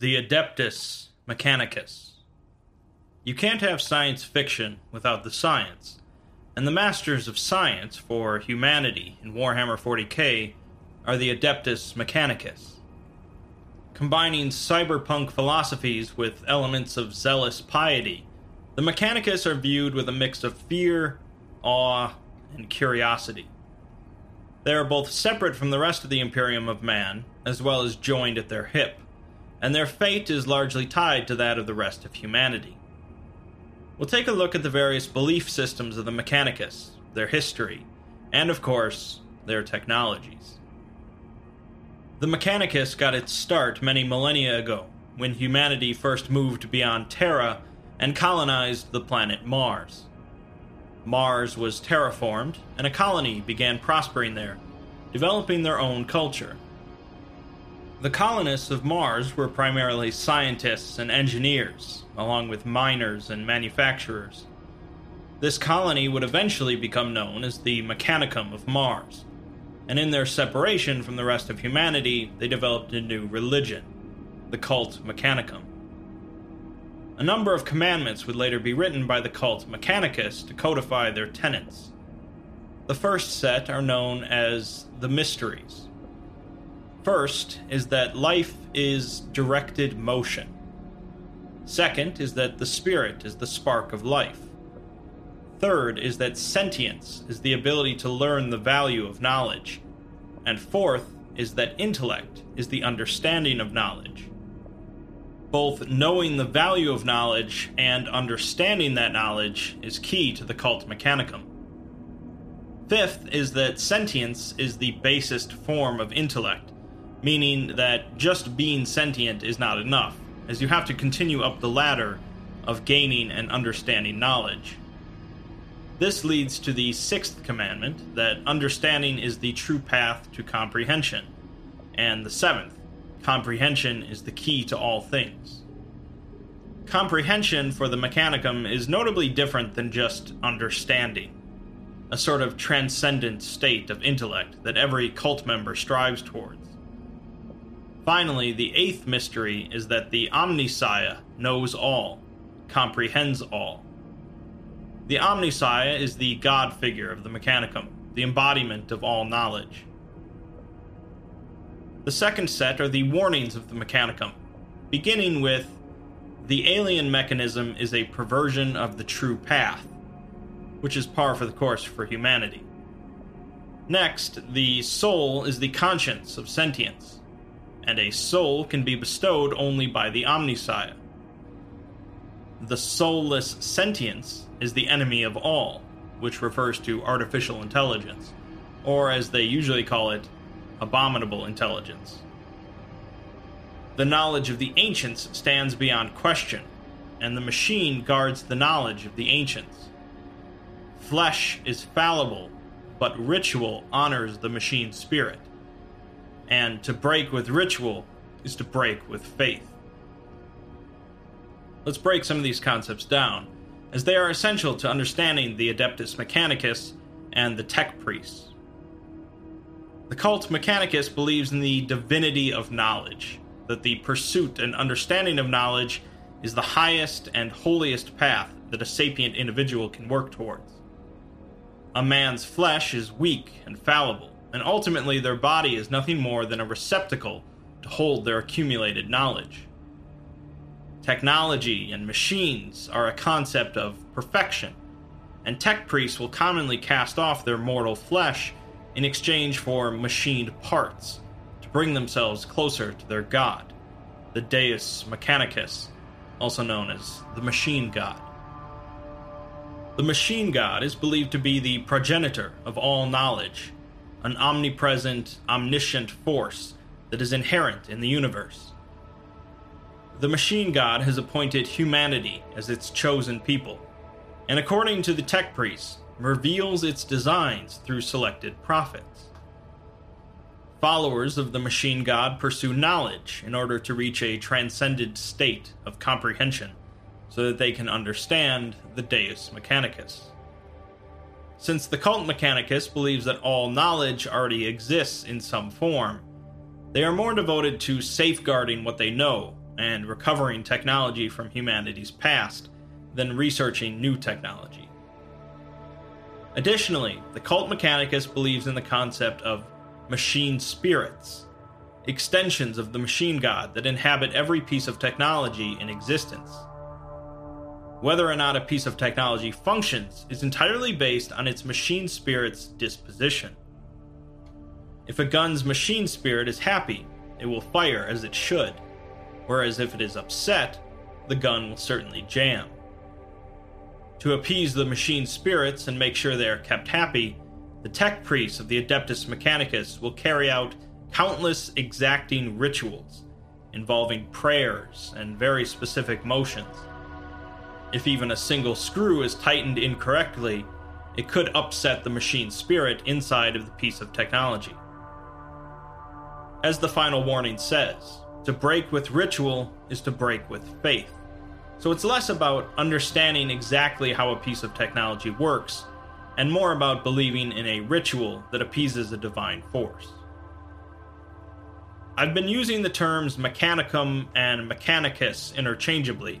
The Adeptus Mechanicus. You can't have science fiction without the science, and the masters of science for humanity in Warhammer 40k are the Adeptus Mechanicus. Combining cyberpunk philosophies with elements of zealous piety, the Mechanicus are viewed with a mix of fear, awe, and curiosity. They are both separate from the rest of the Imperium of Man, as well as joined at their hip, and their fate is largely tied to that of the rest of humanity. We'll take a look at the various belief systems of the Mechanicus, their history, and of course, their technologies. The Mechanicus got its start many millennia ago, when humanity first moved beyond Terra and colonized the planet Mars. Mars was terraformed, and a colony began prospering there, developing their own culture. The colonists of Mars were primarily scientists and engineers, along with miners and manufacturers. This colony would eventually become known as the Mechanicum of Mars, and in their separation from the rest of humanity, they developed a new religion, the cult Mechanicum. A number of commandments would later be written by the cult Mechanicus to codify their tenets. The first set are known as the Mysteries. First is that life is directed motion. Second is that the spirit is the spark of life. Third is that sentience is the ability to learn the value of knowledge. And fourth is that intellect is the understanding of knowledge. Both knowing the value of knowledge and understanding that knowledge is key to the cult mechanicum. Fifth is that sentience is the basest form of intellect, meaning that just being sentient is not enough, as you have to continue up the ladder of gaining and understanding knowledge. This leads to the sixth commandment that understanding is the true path to comprehension, and the seventh, comprehension is the key to all things. Comprehension for the Mechanicum is notably different than just understanding, a sort of transcendent state of intellect that every cult member strives towards. Finally, the eighth mystery is that the Omnissiah knows all, comprehends all. The Omnissiah is the god figure of the Mechanicum, the embodiment of all knowledge. The second set are the warnings of the Mechanicum, beginning with the alien mechanism is a perversion of the true path, which is par for the course for humanity. Next, the soul is the conscience of sentience, and a soul can be bestowed only by the Omnissiah. The soulless sentience is the enemy of all, which refers to artificial intelligence, or as they usually call it, abominable intelligence. The knowledge of the ancients stands beyond question, and the machine guards the knowledge of the ancients. Flesh is fallible, but ritual honors the machine's spirit. And to break with ritual is to break with faith. Let's break some of these concepts down, as they are essential to understanding the Adeptus Mechanicus and the Tech Priests. The cult Mechanicus believes in the divinity of knowledge, that the pursuit and understanding of knowledge is the highest and holiest path that a sapient individual can work towards. A man's flesh is weak and fallible, and ultimately their body is nothing more than a receptacle to hold their accumulated knowledge. Technology and machines are a concept of perfection, and tech priests will commonly cast off their mortal flesh in exchange for machined parts to bring themselves closer to their god, the Deus Mechanicus, also known as the Machine God. The Machine God is believed to be the progenitor of all knowledge, an omnipresent, omniscient force that is inherent in the universe. the machine god has appointed humanity as its chosen people, and according to the tech priests, reveals its designs through selected prophets. Followers of the machine god pursue knowledge in order to reach a transcended state of comprehension so that they can understand the Deus Mechanicus. Since the cult Mechanicus believes that all knowledge already exists in some form, they are more devoted to safeguarding what they know and recovering technology from humanity's past than researching new technology. Additionally, the cult Mechanicus believes in the concept of machine spirits, extensions of the machine god that inhabit every piece of technology in existence. Whether or not a piece of technology functions is entirely based on its machine spirit's disposition. If a gun's machine spirit is happy, it will fire as it should, whereas if it is upset, the gun will certainly jam. To appease the machine spirits and make sure they are kept happy, the tech priests of the Adeptus Mechanicus will carry out countless exacting rituals involving prayers and very specific motions. If even a single screw is tightened incorrectly, it could upset the machine's spirit inside of the piece of technology. As the final warning says, to break with ritual is to break with faith. So it's less about understanding exactly how a piece of technology works, and more about believing in a ritual that appeases a divine force. I've been using the terms Mechanicum and Mechanicus interchangeably,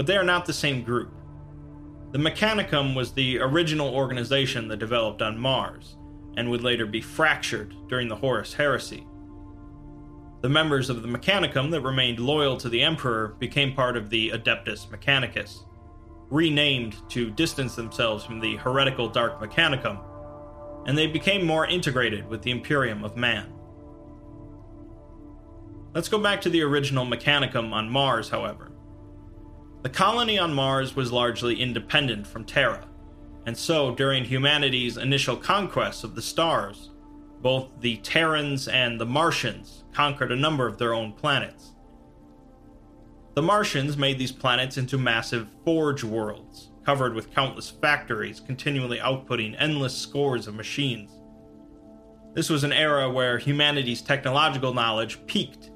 but they are not the same group. The Mechanicum was the original organization that developed on Mars, and would later be fractured during the Horus Heresy. The members of the Mechanicum that remained loyal to the Emperor became part of the Adeptus Mechanicus, renamed to distance themselves from the heretical Dark Mechanicum, and they became more integrated with the Imperium of Man. Let's go back to the original Mechanicum on Mars, however. The colony on Mars was largely independent from Terra, and so during humanity's initial conquests of the stars, both the Terrans and the Martians conquered a number of their own planets. The Martians made these planets into massive forge worlds, covered with countless factories continually outputting endless scores of machines. This was an era where humanity's technological knowledge peaked,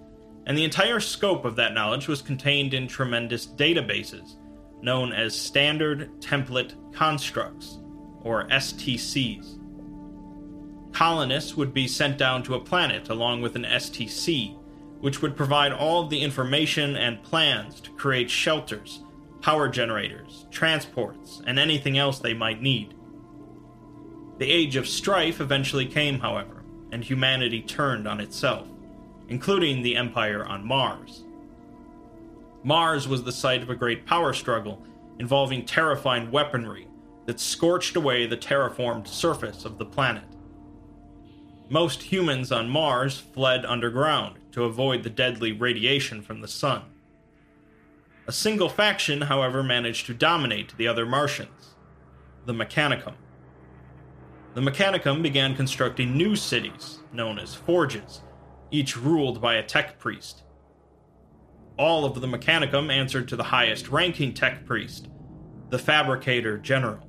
and the entire scope of that knowledge was contained in tremendous databases known as Standard Template Constructs, or STCs colonists would be sent down to a planet along with an STC, which would provide all of the information and plans to create shelters, power generators, transports, and anything else they might need. The age of strife eventually came, however, and humanity turned on itself, including the Empire on Mars. Mars was the site of a great power struggle involving terrifying weaponry that scorched away the terraformed surface of the planet. Most humans on Mars fled underground to avoid the deadly radiation from the sun. A single faction, however, managed to dominate the other Martians the Mechanicum. The Mechanicum began constructing new cities, known as forges, each ruled by a tech priest. All of the Mechanicum answered to the highest ranking tech priest, the Fabricator General.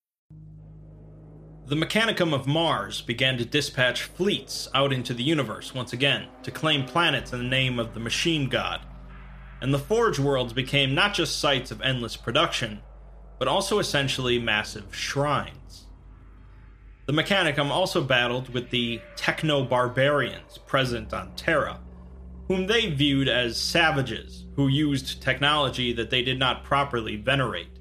The Mechanicum of Mars began to dispatch fleets out into the universe once again to claim planets in the name of the Machine God. And the Forge worlds became not just sites of endless production, but also essentially massive shrines. The Mechanicum also battled with the techno barbarians present on Terra, whom they viewed as savages who used technology that they did not properly venerate.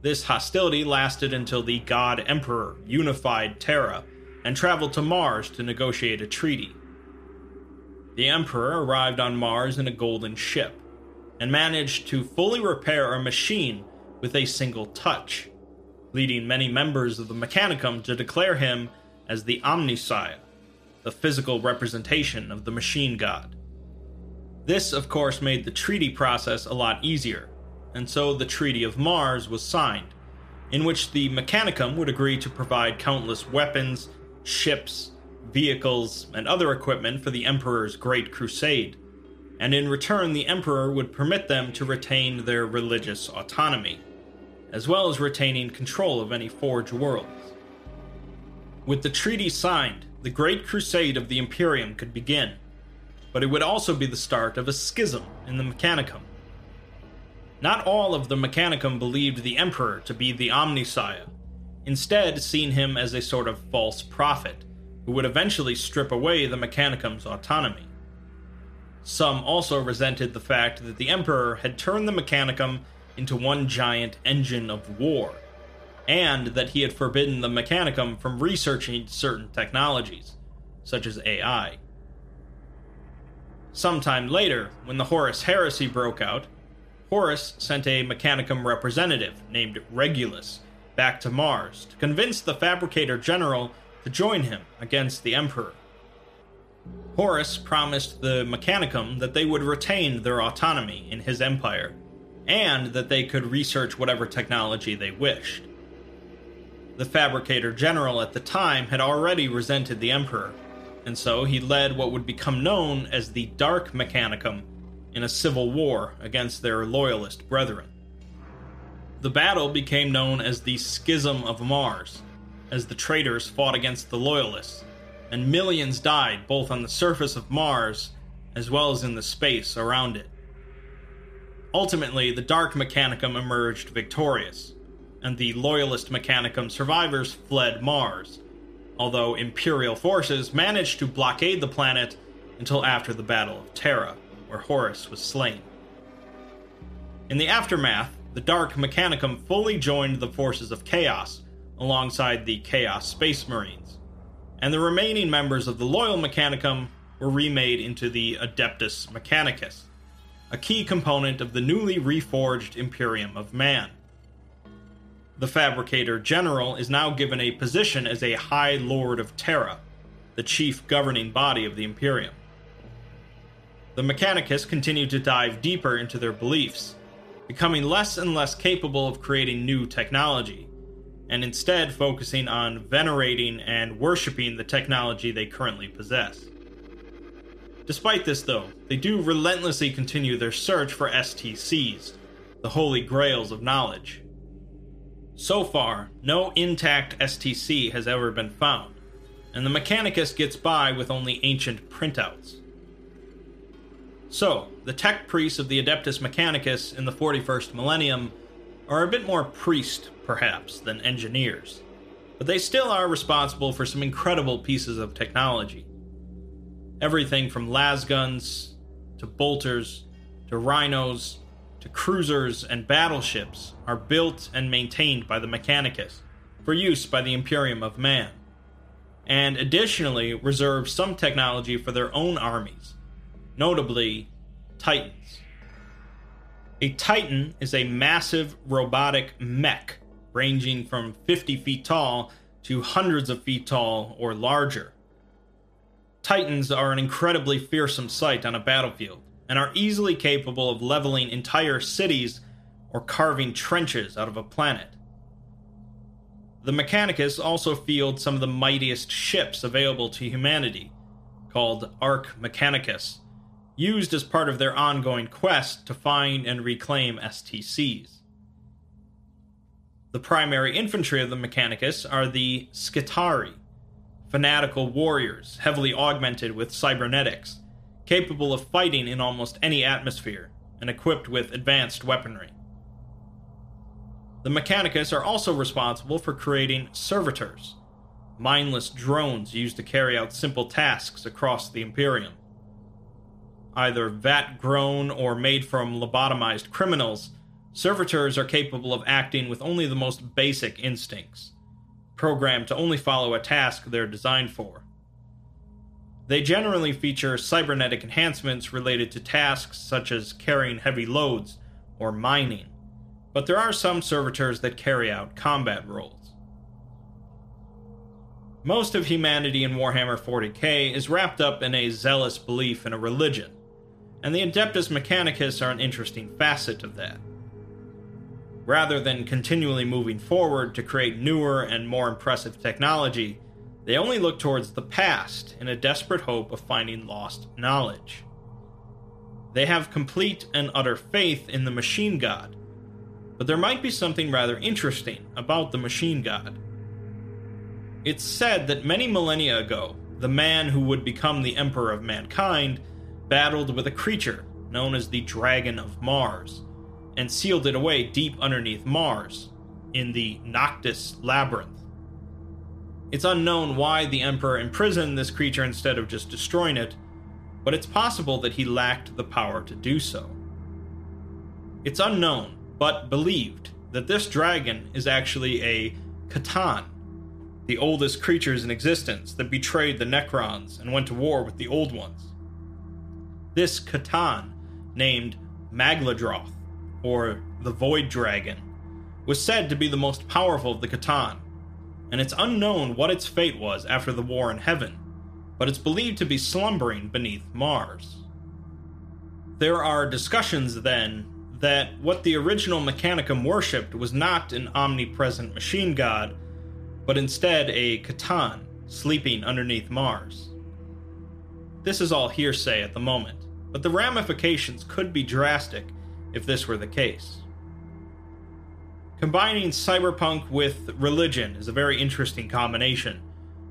This hostility lasted until the God Emperor unified Terra and traveled to Mars to negotiate a treaty. The Emperor arrived on Mars in a golden ship, and managed to fully repair a machine with a single touch, leading many members of the Mechanicum to declare him as the Omnissiah, the physical representation of the machine god. This, of course, made the treaty process a lot easier, and so the Treaty of Mars was signed, in which the Mechanicum would agree to provide countless weapons, ships, vehicles, and other equipment for the Emperor's Great Crusade, and in return, the Emperor would permit them to retain their religious autonomy, as well as retaining control of any Forge worlds. With the treaty signed, the Great Crusade of the Imperium could begin, but it would also be the start of a schism in the Mechanicum. Not all of the Mechanicum believed the Emperor to be the Omnissiah, instead, seeing him as a sort of false prophet who would eventually strip away the Mechanicum's autonomy. Some also resented the fact that the Emperor had turned the Mechanicum into one giant engine of war, and that he had forbidden the Mechanicum from researching certain technologies, such as AI. Sometime later, when the Horus heresy broke out, Horus sent a Mechanicum representative named Regulus back to Mars to convince the Fabricator General to join him against the Emperor. Horus promised the Mechanicum that they would retain their autonomy in his empire, and that they could research whatever technology they wished. The Fabricator General at the time had already resented the Emperor, and so he led what would become known as the Dark Mechanicum in a civil war against their loyalist brethren. The battle became known as the Schism of Mars, as the traitors fought against the loyalists and millions died both on the surface of Mars as well as in the space around it. Ultimately, the Dark Mechanicum emerged victorious, and the Loyalist Mechanicum survivors fled Mars, although Imperial forces managed to blockade the planet until after the Battle of Terra, where Horus was slain. In the aftermath, the Dark Mechanicum fully joined the forces of Chaos alongside the Chaos Space Marines and the remaining members of the Loyal Mechanicum were remade into the Adeptus Mechanicus, a key component of the newly reforged Imperium of Man. The Fabricator General is now given a position as a High Lord of Terra, the chief governing body of the Imperium. The Mechanicus continue to dive deeper into their beliefs, becoming less and less capable of creating new technology and instead focusing on venerating and worshipping the technology they currently possess. Despite this, though, they do relentlessly continue their search for STCs, the holy grails of knowledge. So far, no intact STC has ever been found, and the Mechanicus gets by with only ancient printouts. So, the tech priests of the Adeptus Mechanicus in the 41st millennium are a bit more priest perhaps, than engineers, but they still are responsible for some incredible pieces of technology. Everything from lasguns to bolters to rhinos to cruisers and battleships are built and maintained by the Mechanicus for use by the Imperium of Man, and additionally reserve some technology for their own armies, notably Titans. A Titan is a massive robotic mech ranging from 50 feet tall to hundreds of feet tall or larger. Titans are an incredibly fearsome sight on a battlefield and are easily capable of leveling entire cities or carving trenches out of a planet. The Mechanicus also field some of the mightiest ships available to humanity, called Ark Mechanicus, used as part of their ongoing quest to find and reclaim STCs. The primary infantry of the Mechanicus are the Skitarii, fanatical warriors heavily augmented with cybernetics, capable of fighting in almost any atmosphere, and equipped with advanced weaponry. The Mechanicus are also responsible for creating servitors, mindless drones used to carry out simple tasks across the Imperium. Either vat grown or made from lobotomized criminals, Servitors are capable of acting with only the most basic instincts, programmed to only follow a task they're designed for. They generally feature cybernetic enhancements related to tasks such as carrying heavy loads or mining, but there are some servitors that carry out combat roles. Most of humanity in Warhammer 40k is wrapped up in a zealous belief in a religion, and the Adeptus Mechanicus are an interesting facet of that. Rather than continually moving forward to create newer and more impressive technology, they only look towards the past in a desperate hope of finding lost knowledge. They have complete and utter faith in the machine god, but there might be something rather interesting about the machine god. It's said that many millennia ago, the man who would become the emperor of mankind battled with a creature known as the Dragon of Mars and sealed it away deep underneath Mars in the Noctis Labyrinth. It's unknown why the Emperor imprisoned this creature instead of just destroying it, but it's possible that he lacked the power to do so. It's unknown, but believed, that this dragon is actually a C'tan, the oldest creatures in existence that betrayed the Necrons and went to war with the Old Ones. This C'tan, named Magladroth, or the Void Dragon, was said to be the most powerful of the C'tan and it's unknown what its fate was after the war in heaven, but it's believed to be slumbering beneath Mars. There are discussions then that what the original Mechanicum worshipped was not an omnipresent machine god, but instead a C'tan sleeping underneath Mars. This is all hearsay at the moment, but the ramifications could be drastic if this were the case. Combining cyberpunk with religion is a very interesting combination,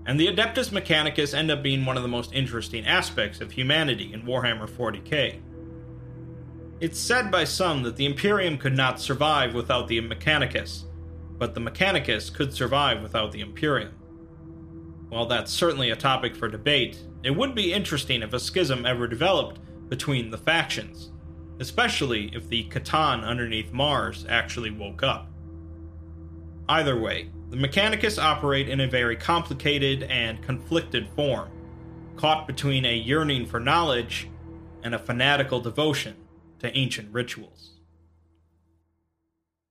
and the Adeptus Mechanicus end up being one of the most interesting aspects of humanity in Warhammer 40k. It's said by some that the Imperium could not survive without the Mechanicus, but the Mechanicus could survive without the Imperium. While that's certainly a topic for debate, it would be interesting if a schism ever developed between the factions, especially if the C'tan underneath Mars actually woke up. Either way, the Mechanicus operate in a very complicated and conflicted form, caught between a yearning for knowledge and a fanatical devotion to ancient rituals.